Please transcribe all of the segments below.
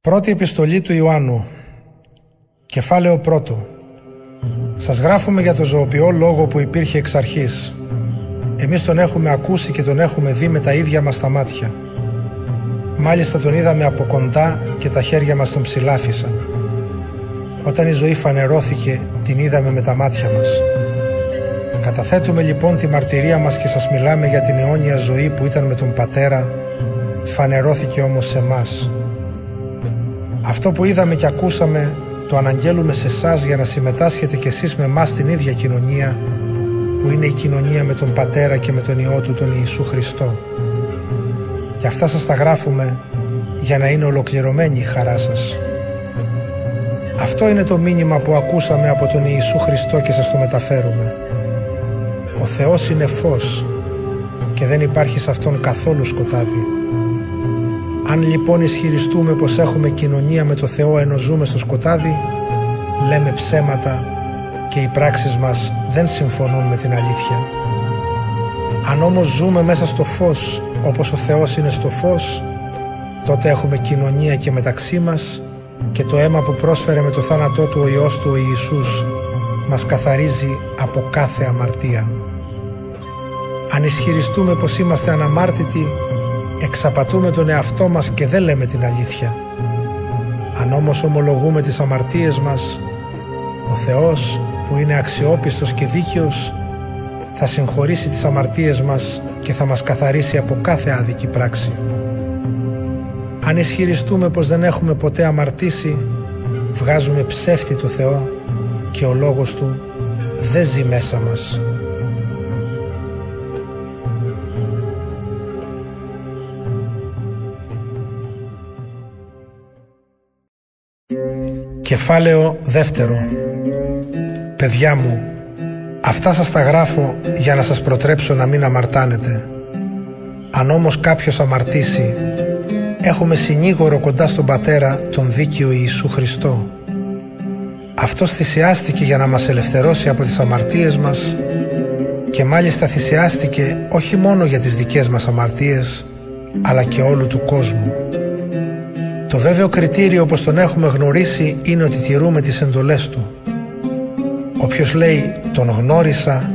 Πρώτη επιστολή του Ιωάννου Κεφάλαιο πρώτο Σας γράφουμε για το ζωοποιό λόγο που υπήρχε εξ αρχής. Εμείς τον έχουμε ακούσει και τον έχουμε δει με τα ίδια μας τα μάτια. Μάλιστα τον είδαμε από κοντά και τα χέρια μας τον ψηλάφισαν. Όταν η ζωή φανερώθηκε, την είδαμε με τα μάτια μας. Καταθέτουμε λοιπόν τη μαρτυρία μας και σας μιλάμε για την αιώνια ζωή που ήταν με τον Πατέρα, φανερώθηκε όμως σε μας. Αυτό που είδαμε και ακούσαμε το αναγγέλουμε σε εσάς για να συμμετάσχετε κι εσείς με εμάς στην ίδια κοινωνία που είναι η κοινωνία με τον Πατέρα και με τον Υιό Του τον Ιησού Χριστό. Γι' αυτά σας τα γράφουμε για να είναι ολοκληρωμένη η χαρά σας. Αυτό είναι το μήνυμα που ακούσαμε από τον Ιησού Χριστό και σας το μεταφέρουμε. Ο Θεός είναι φως και δεν υπάρχει σε Αυτόν καθόλου σκοτάδι. Αν λοιπόν ισχυριστούμε πως έχουμε κοινωνία με το Θεό ενώ ζούμε στο σκοτάδι, λέμε ψέματα και οι πράξεις μας δεν συμφωνούν με την αλήθεια. Αν όμως ζούμε μέσα στο φως όπως ο Θεός είναι στο φως, τότε έχουμε κοινωνία και μεταξύ μας και το αίμα που πρόσφερε με το θάνατό του ο Υιός του ο Ιησούς μας καθαρίζει από κάθε αμαρτία. Αν ισχυριστούμε πως είμαστε αναμάρτητοι, εξαπατούμε τον εαυτό μας και δεν λέμε την αλήθεια. Αν όμως ομολογούμε τις αμαρτίες μας, ο Θεός που είναι αξιόπιστος και δίκαιος θα συγχωρήσει τις αμαρτίες μας και θα μας καθαρίσει από κάθε άδικη πράξη. Αν ισχυριστούμε πως δεν έχουμε ποτέ αμαρτήσει, βγάζουμε ψεύτη του Θεό και ο Λόγος Του δεν ζει μέσα μας. Κεφάλαιο δεύτερο Παιδιά μου, αυτά σας τα γράφω για να σας προτρέψω να μην αμαρτάνετε. Αν όμως κάποιος αμαρτήσει, έχουμε συνήγορο κοντά στον Πατέρα τον δίκαιο Ιησού Χριστό. Αυτός θυσιάστηκε για να μας ελευθερώσει από τις αμαρτίες μας και μάλιστα θυσιάστηκε όχι μόνο για τις δικές μας αμαρτίες, αλλά και όλου του κόσμου. Το βέβαιο κριτήριο όπως τον έχουμε γνωρίσει είναι ότι τηρούμε τις εντολές του. Όποιος λέει τον γνώρισα,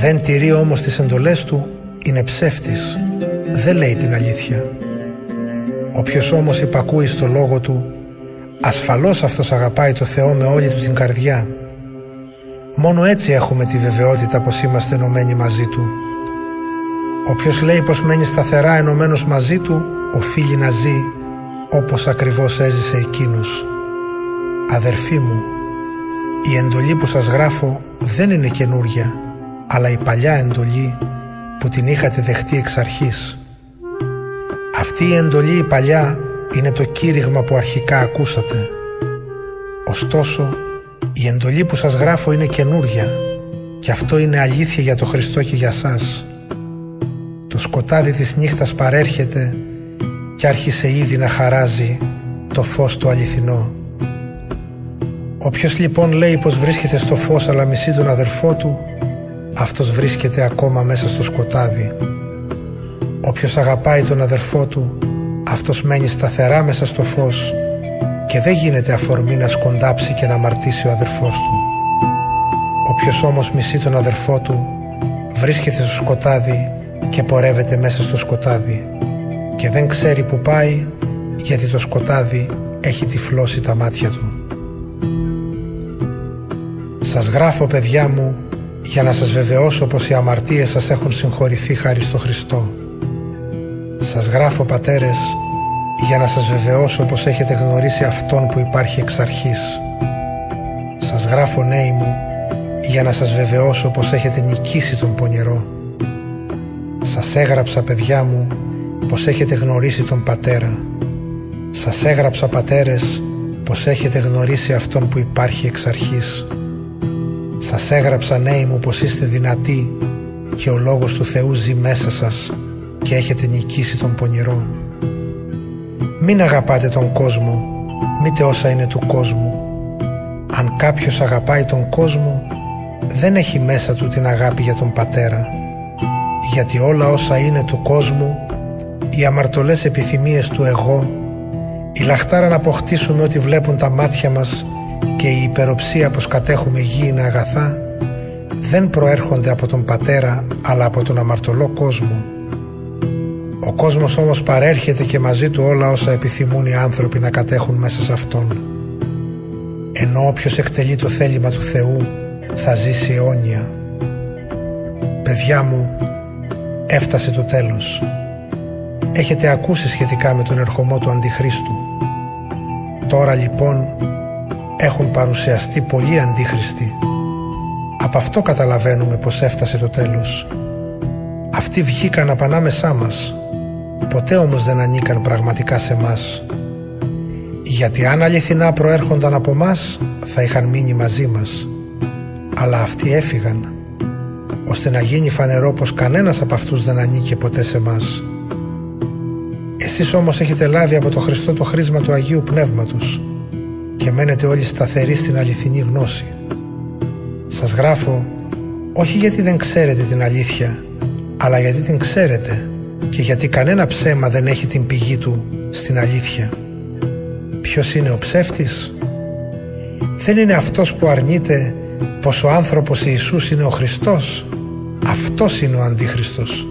δεν τηρεί όμως τις εντολές του, είναι ψεύτης. Δεν λέει την αλήθεια. Όποιος όμως υπακούει στο λόγο του, ασφαλώς αυτός αγαπάει το Θεό με όλη του την καρδιά. Μόνο έτσι έχουμε τη βεβαιότητα πως είμαστε ενωμένοι μαζί Του. Όποιος λέει πως μένει σταθερά ενωμένος μαζί Του, οφείλει να ζει όπως ακριβώς έζησε εκείνος. Αδερφοί μου, η εντολή που σας γράφω δεν είναι καινούρια, αλλά η παλιά εντολή που την είχατε δεχτεί εξ αρχής. Αυτή η εντολή η παλιά είναι το κήρυγμα που αρχικά ακούσατε. Ωστόσο, η εντολή που σας γράφω είναι καινούρια και αυτό είναι αλήθεια για το Χριστό και για σας. Το σκοτάδι της νύχτας παρέρχεται και άρχισε ήδη να χαράζει το φως το αληθινό. Όποιος λοιπόν λέει πως βρίσκεται στο φως αλλά μισεί τον αδερφό του, αυτός βρίσκεται ακόμα μέσα στο σκοτάδι. Όποιος αγαπάει τον αδερφό του, αυτός μένει σταθερά μέσα στο φως και δεν γίνεται αφορμή να σκοντάψει και να αμαρτήσει ο αδερφός του. Όποιος όμως μισεί τον αδερφό του, βρίσκεται στο σκοτάδι και πορεύεται μέσα στο σκοτάδι και δεν ξέρει που πάει γιατί το σκοτάδι έχει τυφλώσει τα μάτια του. Σας γράφω παιδιά μου για να σας βεβαιώσω πως οι αμαρτίες σας έχουν συγχωρηθεί χάρη στο Χριστό. Σας γράφω πατέρες για να σας βεβαιώσω πως έχετε γνωρίσει Αυτόν που υπάρχει εξ αρχής. Σας γράφω νέοι μου για να σας βεβαιώσω πως έχετε νικήσει τον πονηρό. Σας έγραψα παιδιά μου πως έχετε γνωρίσει τον Πατέρα. Σας έγραψα πατέρες πως έχετε γνωρίσει Αυτόν που υπάρχει εξ αρχής. Σας έγραψα νέοι μου πως είστε δυνατοί και ο Λόγος του Θεού ζει μέσα σας και έχετε νικήσει τον πονηρό. Μην αγαπάτε τον κόσμο, μήτε όσα είναι του κόσμου. Αν κάποιος αγαπάει τον κόσμο, δεν έχει μέσα του την αγάπη για τον Πατέρα. Γιατί όλα όσα είναι του κόσμου, οι αμαρτωλές επιθυμίες του εγώ, Η λαχτάρα να αποκτήσουμε ό,τι βλέπουν τα μάτια μας και η υπεροψία πως κατέχουμε γήινα αγαθά δεν προέρχονται από τον πατέρα αλλά από τον αμαρτωλό κόσμο. Ο κόσμος όμως παρέρχεται και μαζί του όλα όσα επιθυμούν οι άνθρωποι να κατέχουν μέσα σε αυτόν. Ενώ όποιος εκτελεί το θέλημα του Θεού θα ζήσει αιώνια. Παιδιά μου, έφτασε το τέλος. Έχετε ακούσει σχετικά με τον ερχομό του Αντιχρίστου. Τώρα λοιπόν έχουν παρουσιαστεί πολλοί αντίχριστοι. Από αυτό καταλαβαίνουμε πως έφτασε το τέλος. Αυτοί βγήκαν από ανάμεσά μας. Ποτέ όμως δεν ανήκαν πραγματικά σε μας. Γιατί αν αληθινά προέρχονταν από μας θα είχαν μείνει μαζί μας. Αλλά αυτοί έφυγαν ώστε να γίνει φανερό πως κανένας από αυτούς δεν ανήκε ποτέ σε μας. Εσείς όμως έχετε λάβει από το Χριστό το χρήσμα του Αγίου Πνεύματος και μένετε όλοι σταθεροί στην αληθινή γνώση. Σας γράφω όχι γιατί δεν ξέρετε την αλήθεια, αλλά γιατί την ξέρετε και γιατί κανένα ψέμα δεν έχει την πηγή του στην αλήθεια. Ποιος είναι ο ψεύτης; Δεν είναι αυτός που αρνείται πως ο άνθρωπος Ιησούς είναι ο Χριστός; Αυτός είναι ο Αντίχριστος.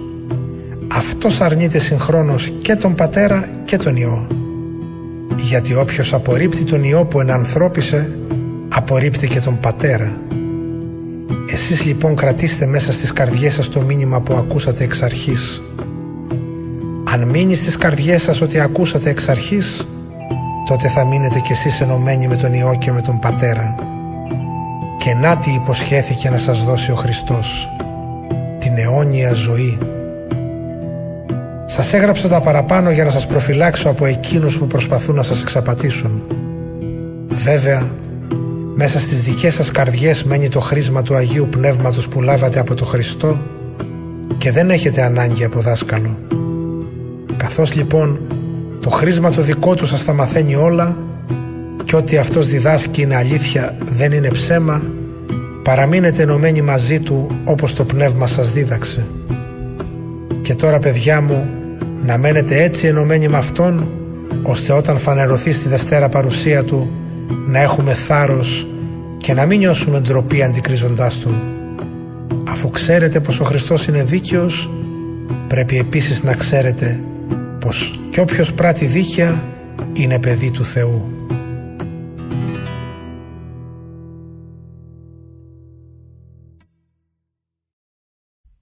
Αυτός αρνείται συγχρόνως και τον Πατέρα και τον Υιό. Γιατί όποιος απορρίπτει τον Υιό που ενανθρώπισε, απορρίπτει και τον Πατέρα. Εσείς λοιπόν κρατήστε μέσα στις καρδιές σας το μήνυμα που ακούσατε εξ αρχής. Αν μείνει στις καρδιές σας ότι ακούσατε εξ αρχής, τότε θα μείνετε κι εσείς ενωμένοι με τον Υιό και με τον Πατέρα. Και να τι υποσχέθηκε να σας δώσει ο Χριστός, την αιώνια ζωή. Σας έγραψα τα παραπάνω για να σας προφυλάξω από εκείνους που προσπαθούν να σας εξαπατήσουν. Βέβαια, μέσα στις δικές σας καρδιές μένει το χρήσμα του Αγίου Πνεύματος που λάβατε από το Χριστό και δεν έχετε ανάγκη από δάσκαλο. Καθώς λοιπόν το χρήσμα το δικό του σας τα μαθαίνει όλα και ό,τι αυτός διδάσκει είναι αλήθεια, δεν είναι ψέμα, παραμείνετε ενωμένοι μαζί του όπως το πνεύμα σας δίδαξε. Και τώρα παιδιά μου, να μένετε έτσι ενωμένοι με Αυτόν, ώστε όταν φανερωθεί στη Δευτέρα παρουσία Του, να έχουμε θάρρος και να μην νιώσουμε ντροπή αντικρίζοντάς Τον. Αφού ξέρετε πως ο Χριστός είναι δίκαιος, πρέπει επίσης να ξέρετε πως κι όποιος πράττει δίκαια είναι παιδί του Θεού.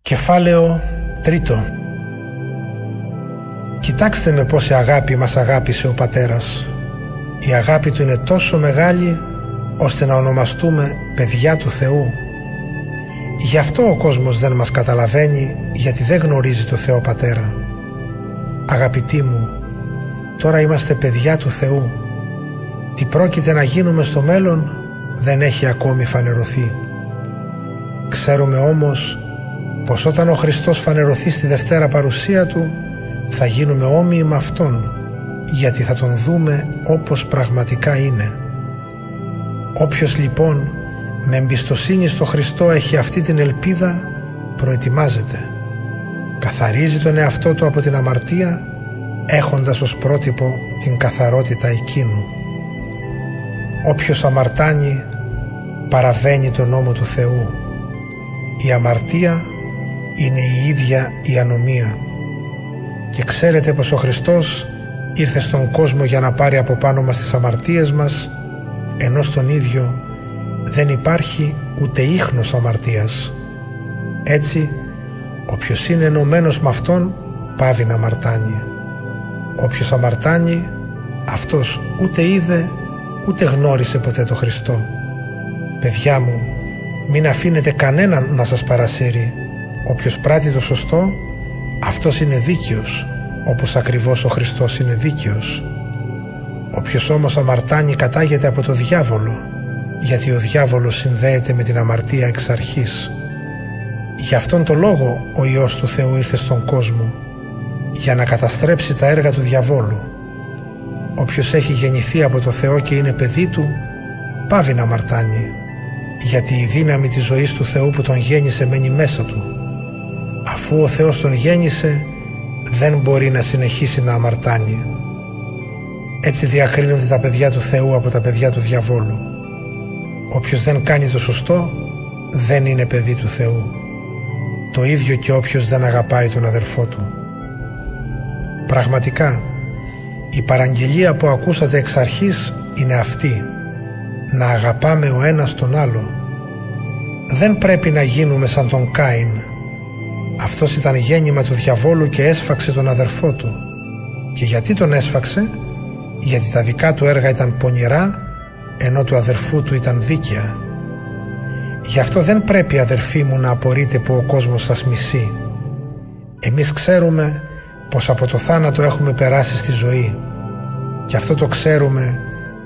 Κεφάλαιο τρίτο Κοιτάξτε με πόση αγάπη μας αγάπησε ο Πατέρας. Η αγάπη Του είναι τόσο μεγάλη ώστε να ονομαστούμε παιδιά του Θεού. Γι' αυτό ο κόσμος δεν μας καταλαβαίνει γιατί δεν γνωρίζει το Θεό Πατέρα. Αγαπητοί μου, τώρα είμαστε παιδιά του Θεού. Τι πρόκειται να γίνουμε στο μέλλον δεν έχει ακόμη φανερωθεί. Ξέρουμε όμως πως όταν ο Χριστός φανερωθεί στη Δευτέρα παρουσία Του θα γίνουμε όμοιοι με Αυτόν γιατί θα Τον δούμε όπως πραγματικά είναι. Όποιος λοιπόν με εμπιστοσύνη στο Χριστό έχει αυτή την ελπίδα προετοιμάζεται. Καθαρίζει τον εαυτό του από την αμαρτία έχοντας ως πρότυπο την καθαρότητα εκείνου. Όποιος αμαρτάνει παραβαίνει τον νόμο του Θεού. Η αμαρτία είναι η ίδια η ανομία. Και ξέρετε πως ο Χριστός ήρθε στον κόσμο για να πάρει από πάνω μας τις αμαρτίες μας, ενώ στον ίδιο δεν υπάρχει ούτε ίχνος αμαρτίας. Έτσι, όποιος είναι ενωμένος με Αυτόν, πάβει να αμαρτάνει. Όποιος αμαρτάνει, αυτός ούτε είδε, ούτε γνώρισε ποτέ το Χριστό. Παιδιά μου, μην αφήνετε κανέναν να σας παρασύρει. Όποιος πράττει το σωστό, αυτός είναι δίκαιος, όπως ακριβώς ο Χριστός είναι δίκαιος. Όποιος όμως αμαρτάνει κατάγεται από το διάβολο, γιατί ο διάβολος συνδέεται με την αμαρτία εξ αρχής. Γι' αυτόν τον λόγο ο Υιός του Θεού ήρθε στον κόσμο, για να καταστρέψει τα έργα του διαβόλου. Όποιος έχει γεννηθεί από το Θεό και είναι παιδί του, πάβει να αμαρτάνει, γιατί η δύναμη της ζωής του Θεού που τον γέννησε μένει μέσα του. Αφού ο Θεός τον γέννησε, δεν μπορεί να συνεχίσει να αμαρτάνει. Έτσι διακρίνονται τα παιδιά του Θεού από τα παιδιά του διαβόλου. Όποιος δεν κάνει το σωστό δεν είναι παιδί του Θεού. Το ίδιο και όποιος δεν αγαπάει τον αδερφό του. Πραγματικά, η παραγγελία που ακούσατε εξ αρχής είναι αυτή. Να αγαπάμε ο ένας τον άλλο. Δεν πρέπει να γίνουμε σαν τον Κάιν. Αυτός ήταν γέννημα του διαβόλου και έσφαξε τον αδερφό του. Και γιατί τον έσφαξε; Γιατί τα δικά του έργα ήταν πονηρά, ενώ του αδερφού του ήταν δίκαια. Γι' αυτό δεν πρέπει αδερφοί μου να απορείτε που ο κόσμος σας μισεί. Εμείς ξέρουμε πως από το θάνατο έχουμε περάσει στη ζωή και αυτό το ξέρουμε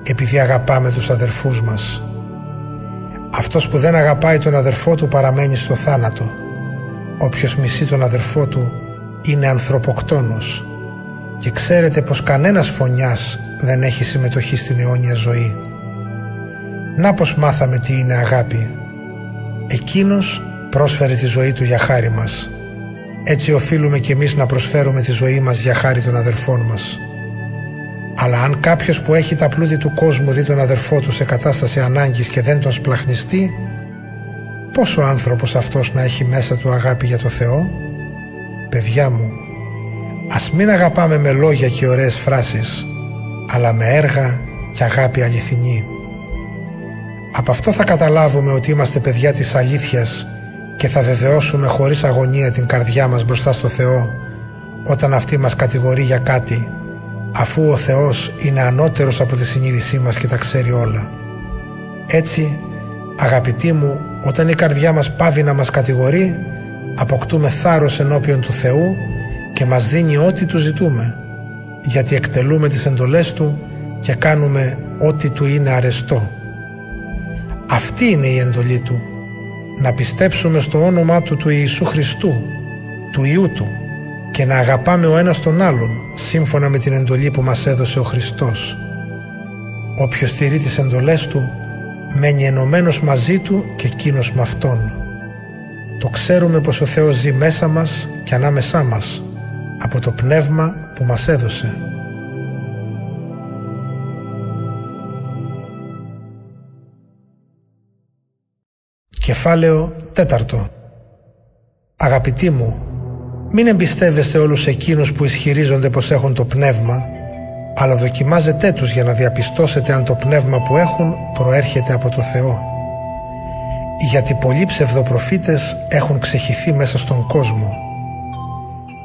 επειδή αγαπάμε τους αδερφούς μας. Αυτός που δεν αγαπάει τον αδερφό του παραμένει στο θάνατο. Όποιος μισεί τον αδερφό του είναι ανθρωποκτόνος και ξέρετε πως κανένας φωνιάς δεν έχει συμμετοχή στην αιώνια ζωή. Να πως μάθαμε τι είναι αγάπη. Εκείνος πρόσφερε τη ζωή του για χάρη μας. Έτσι οφείλουμε κι εμείς να προσφέρουμε τη ζωή μας για χάρη των αδερφών μας. Αλλά αν κάποιος που έχει τα πλούτη του κόσμου δει τον αδερφό του σε κατάσταση ανάγκης και δεν τον σπλαχνιστεί, πόσο άνθρωπος αυτός να έχει μέσα του αγάπη για το Θεό; Παιδιά μου, ας μην αγαπάμε με λόγια και ωραίες φράσεις, αλλά με έργα και αγάπη αληθινή. Από αυτό θα καταλάβουμε ότι είμαστε παιδιά της αλήθειας και θα βεβαιώσουμε χωρίς αγωνία την καρδιά μας μπροστά στο Θεό όταν αυτή μας κατηγορεί για κάτι αφού ο Θεός είναι ανώτερος από τη συνείδησή μας και τα ξέρει όλα. Έτσι, αγαπητοί μου, όταν η καρδιά μας πάβει να μας κατηγορεί, αποκτούμε θάρρος ενώπιον του Θεού και μας δίνει ό,τι του ζητούμε, γιατί εκτελούμε τις εντολές Του και κάνουμε ό,τι Του είναι αρεστό. Αυτή είναι η εντολή Του, να πιστέψουμε στο όνομά Του του Ιησού Χριστού, του Ιού Του, και να αγαπάμε ο ένας τον άλλον σύμφωνα με την εντολή που μας έδωσε ο Χριστός. Όποιος τηρεί τις εντολές Του μένει ενωμένο μαζί Του και εκείνος με Αυτόν. Το ξέρουμε πως ο Θεός ζει μέσα μας και ανάμεσά μας από το πνεύμα που μας έδωσε. Κεφάλαιο τέταρτο Αγαπητοί μου, μην εμπιστεύεστε όλους εκείνους που ισχυρίζονται πως έχουν το πνεύμα, αλλά δοκιμάζετε τους για να διαπιστώσετε αν το πνεύμα που έχουν προέρχεται από το Θεό. Γιατί πολλοί ψευδοπροφήτες έχουν ξεχυθεί μέσα στον κόσμο.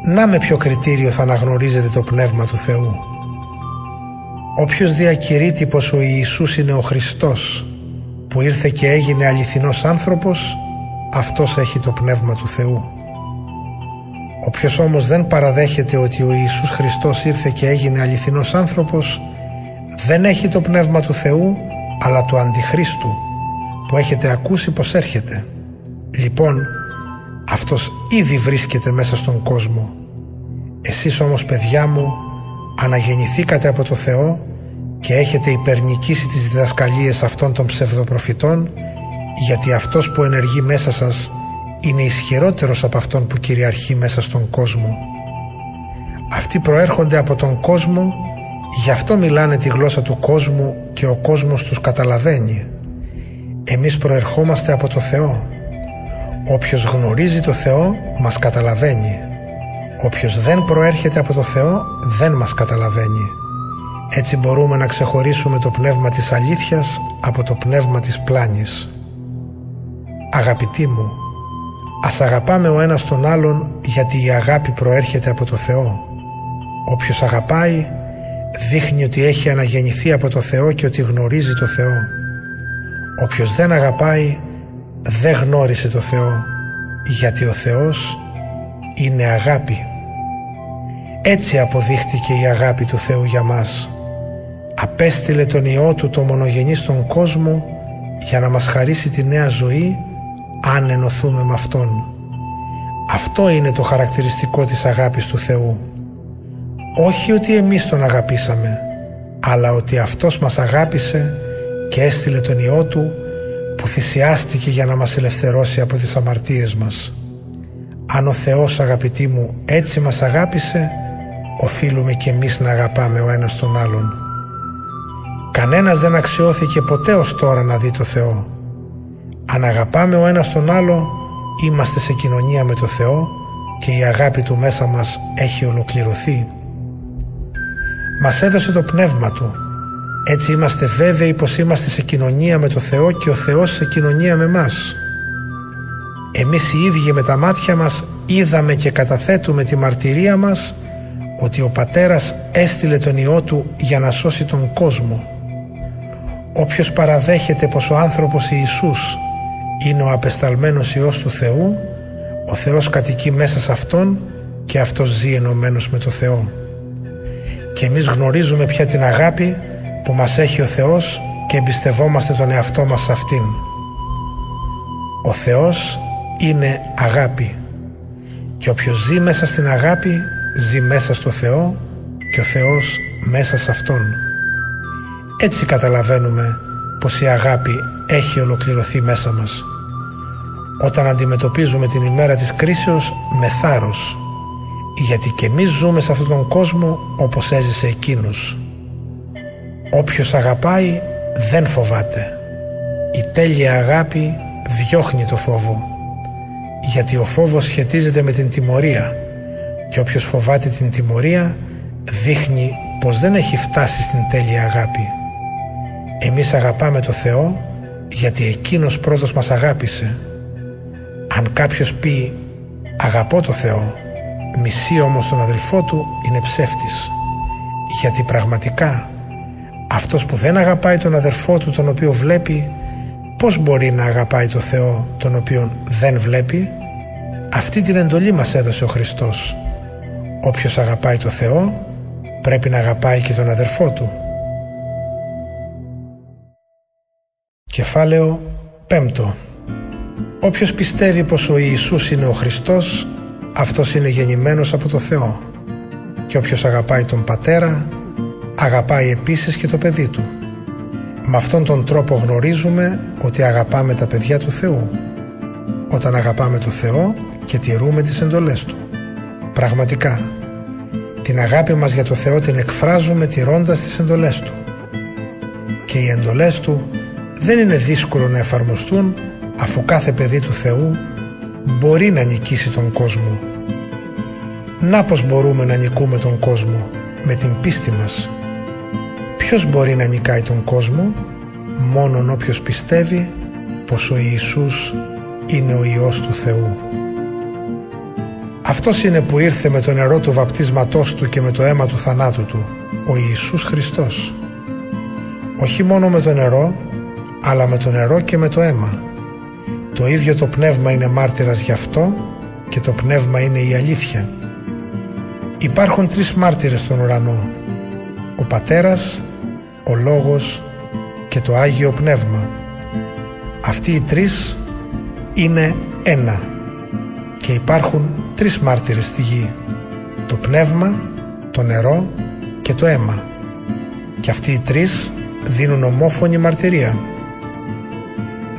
Να με ποιο κριτήριο θα αναγνωρίζετε το πνεύμα του Θεού. Όποιος διακηρύττει πως ο Ιησούς είναι ο Χριστός, που ήρθε και έγινε αληθινός άνθρωπος, αυτός έχει το πνεύμα του Θεού. Όποιος όμως δεν παραδέχεται ότι ο Ιησούς Χριστός ήρθε και έγινε αληθινός άνθρωπος δεν έχει το πνεύμα του Θεού αλλά του Αντιχρίστου που έχετε ακούσει πως έρχεται. Λοιπόν, αυτός ήδη βρίσκεται μέσα στον κόσμο. Εσείς όμως παιδιά μου αναγεννηθήκατε από το Θεό και έχετε υπερνικήσει τις διδασκαλίες αυτών των ψευδοπροφητών γιατί αυτός που ενεργεί μέσα σας είναι ισχυρότερος από αυτόν που κυριαρχεί μέσα στον κόσμο. Αυτοί προέρχονται από τον κόσμο, γι' αυτό μιλάνε τη γλώσσα του κόσμου και ο κόσμος τους καταλαβαίνει. Εμείς προερχόμαστε από το Θεό. Όποιος γνωρίζει το Θεό μας καταλαβαίνει. Όποιος δεν προέρχεται από το Θεό δεν μας καταλαβαίνει. Έτσι μπορούμε να ξεχωρίσουμε το πνεύμα της αλήθειας από το πνεύμα της πλάνης. Αγαπητοί μου, Ας αγαπάμε ο ένας τον άλλον γιατί η αγάπη προέρχεται από το Θεό. Όποιος αγαπάει δείχνει ότι έχει αναγεννηθεί από το Θεό και ότι γνωρίζει το Θεό. Όποιος δεν αγαπάει δεν γνώρισε το Θεό γιατί ο Θεός είναι αγάπη. Έτσι αποδείχτηκε η αγάπη του Θεού για μας. Απέστειλε τον Υιό Του το μονογενή στον κόσμο για να μας χαρίσει τη νέα ζωή αν ενωθούμε με Αυτόν. Αυτό είναι το χαρακτηριστικό της αγάπης του Θεού. Όχι ότι εμείς Τον αγαπήσαμε, αλλά ότι Αυτός μας αγάπησε και έστειλε τον Υιό Του που θυσιάστηκε για να μας ελευθερώσει από τις αμαρτίες μας. Αν ο Θεός αγαπητοί μου έτσι μας αγάπησε, οφείλουμε και εμείς να αγαπάμε ο ένας τον άλλον. Κανένας δεν αξιώθηκε ποτέ ως τώρα να δει το Θεό. Αν αγαπάμε ο ένας τον άλλο, είμαστε σε κοινωνία με το Θεό και η αγάπη Του μέσα μας έχει ολοκληρωθεί. Μας έδωσε το Πνεύμα Του. Έτσι είμαστε βέβαιοι πως είμαστε σε κοινωνία με το Θεό και ο Θεός σε κοινωνία με μας. Εμείς οι ίδιοι με τα μάτια μας είδαμε και καταθέτουμε τη μαρτυρία μας ότι ο Πατέρας έστειλε τον Υιό Του για να σώσει τον κόσμο. Όποιος παραδέχεται πως ο άνθρωπος Ιησούς είναι ο απεσταλμένος Υιός του Θεού, ο Θεός κατοικεί μέσα σε Αυτόν και Αυτός ζει ενωμένος με το Θεό. Και εμείς γνωρίζουμε πια την αγάπη που μας έχει ο Θεός και εμπιστευόμαστε τον εαυτό μας σε Αυτήν. Ο Θεός είναι αγάπη και όποιος ζει μέσα στην αγάπη ζει μέσα στο Θεό και ο Θεός μέσα σε Αυτόν. Έτσι καταλαβαίνουμε πως η αγάπη έχει ολοκληρωθεί μέσα μας όταν αντιμετωπίζουμε την ημέρα της κρίσεως με θάρρος γιατί και εμείς ζούμε σε αυτόν τον κόσμο όπως έζησε εκείνος. Όποιος αγαπάει δεν φοβάται. Η τέλεια αγάπη διώχνει το φόβο γιατί ο φόβος σχετίζεται με την τιμωρία και όποιος φοβάται την τιμωρία δείχνει πως δεν έχει φτάσει στην τέλεια αγάπη. Εμείς αγαπάμε το Θεό γιατί Εκείνος πρώτος μας αγάπησε. Αν κάποιος πει αγαπώ το Θεό μισεί όμως τον αδελφό του είναι ψεύτης. Γιατί πραγματικά αυτός που δεν αγαπάει τον αδελφό του τον οποίο βλέπει πώς μπορεί να αγαπάει το Θεό τον οποίο δεν βλέπει; Αυτή την εντολή μας έδωσε ο Χριστός. Όποιος αγαπάει το Θεό πρέπει να αγαπάει και τον αδερφό του. Κεφάλαιο 5 Όποιος πιστεύει πως ο Ιησούς είναι ο Χριστός αυτός είναι γεννημένος από το Θεό και όποιος αγαπάει τον Πατέρα αγαπάει επίσης και το παιδί του. Με αυτόν τον τρόπο γνωρίζουμε ότι αγαπάμε τα παιδιά του Θεού όταν αγαπάμε το Θεό και τηρούμε τις εντολές Του. Πραγματικά, την αγάπη μας για το Θεό την εκφράζουμε τηρώντας τις εντολές Του. Και οι εντολές Του δεν είναι δύσκολο να εφαρμοστούν αφού κάθε παιδί του Θεού μπορεί να νικήσει τον κόσμο. Να πως μπορούμε να νικούμε τον κόσμο με την πίστη μας. Ποιος μπορεί να νικάει τον κόσμο; Μόνον όποιος πιστεύει πως ο Ιησούς είναι ο Υιός του Θεού. Αυτός είναι που ήρθε με το νερό του βαπτίσματός του και με το αίμα του θανάτου του, ο Ιησούς Χριστός. Όχι μόνο με το νερό, αλλά με το νερό και με το αίμα. Το ίδιο το πνεύμα είναι μάρτυρας γι' αυτό και το πνεύμα είναι η αλήθεια. Υπάρχουν τρεις μάρτυρες στον ουρανό. Ο Πατέρας, ο Λόγος και το Άγιο Πνεύμα. Αυτοί οι τρεις είναι ένα και υπάρχουν τρεις μάρτυρες στη γη. Το πνεύμα, το νερό και το αίμα. Και αυτοί οι τρεις δίνουν ομόφωνη μαρτυρία.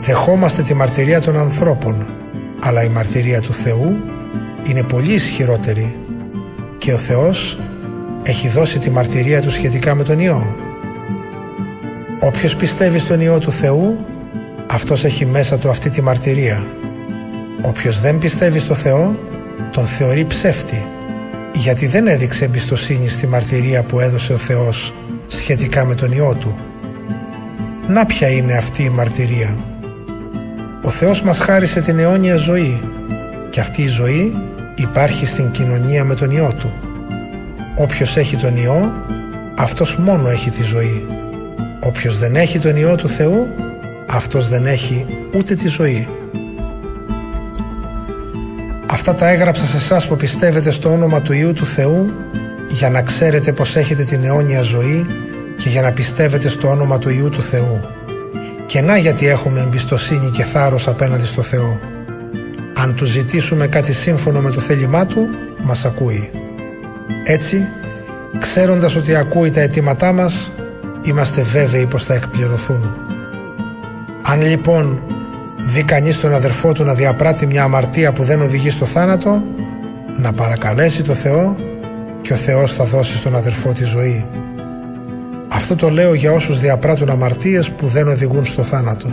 Δεχόμαστε τη μαρτυρία των ανθρώπων, αλλά η μαρτυρία του Θεού είναι πολύ ισχυρότερη και ο Θεός έχει δώσει τη μαρτυρία του σχετικά με τον Υιό. Όποιος πιστεύει στον Υιό του Θεού, αυτός έχει μέσα του αυτή τη μαρτυρία. Όποιος δεν πιστεύει στο Θεό, τον θεωρεί ψεύτη, γιατί δεν έδειξε εμπιστοσύνη στη μαρτυρία που έδωσε ο Θεός σχετικά με τον Υιό Του. Να ποια είναι αυτή η μαρτυρία; Ο Θεός μας χάρισε την αιώνια ζωή και αυτή η ζωή υπάρχει στην κοινωνία με τον Υιό Του. Όποιος έχει τον Υιό, αυτός μόνο έχει τη ζωή. Όποιος δεν έχει τον Υιό του Θεού, αυτός δεν έχει ούτε τη ζωή. Αυτά τα έγραψα σε εσάς που πιστεύετε στο όνομα του Υιού του Θεού για να ξέρετε πως έχετε την αιώνια ζωή και για να πιστεύετε στο όνομα του Υιού του Θεού. Και να γιατί έχουμε εμπιστοσύνη και θάρρος απέναντι στο Θεό. Αν του ζητήσουμε κάτι σύμφωνο με το θέλημά Του, μας ακούει. Έτσι, ξέροντας ότι ακούει τα αιτήματά μας, είμαστε βέβαιοι πως θα εκπληρωθούν. Αν λοιπόν δει κανείς τον αδερφό του να διαπράττει μια αμαρτία που δεν οδηγεί στο θάνατο, να παρακαλέσει το Θεό και ο Θεός θα δώσει στον αδερφό τη ζωή. Αυτό το λέω για όσους διαπράττουν αμαρτίες που δεν οδηγούν στο θάνατο.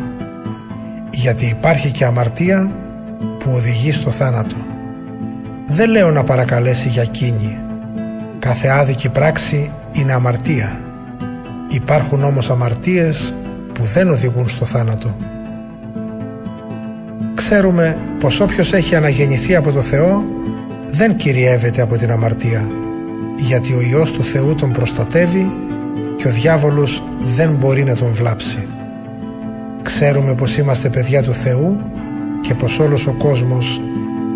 Γιατί υπάρχει και αμαρτία που οδηγεί στο θάνατο. Δεν λέω να παρακαλέσει για κίνη. Κάθε άδικη πράξη είναι αμαρτία. Υπάρχουν όμως αμαρτίες που δεν οδηγούν στο θάνατο. Ξέρουμε πως όποιος έχει αναγεννηθεί από το Θεό δεν κυριεύεται από την αμαρτία γιατί ο Υιός του Θεού τον προστατεύει και ο διάβολος δεν μπορεί να τον βλάψει. Ξέρουμε πως είμαστε παιδιά του Θεού και πως όλος ο κόσμος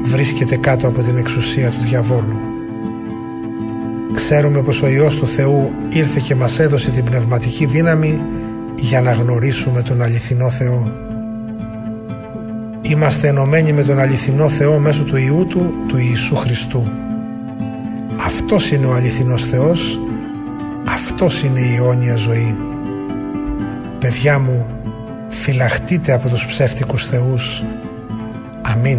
βρίσκεται κάτω από την εξουσία του διαβόλου. Ξέρουμε πως ο Υιός του Θεού ήρθε και μας έδωσε την πνευματική δύναμη για να γνωρίσουμε τον αληθινό Θεό. Είμαστε ενωμένοι με τον αληθινό Θεό μέσω του Ιού Του, του Ιησού Χριστού. Αυτός είναι ο αληθινός Θεός, αυτός είναι η αιώνια ζωή. Παιδιά μου, φυλαχτείτε από τους ψεύτικους θεούς. Αμήν.